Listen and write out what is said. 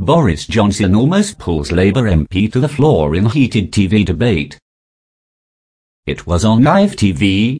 Boris Johnson almost pulls Labour MP to the floor in heated TV debate. It was on live TV,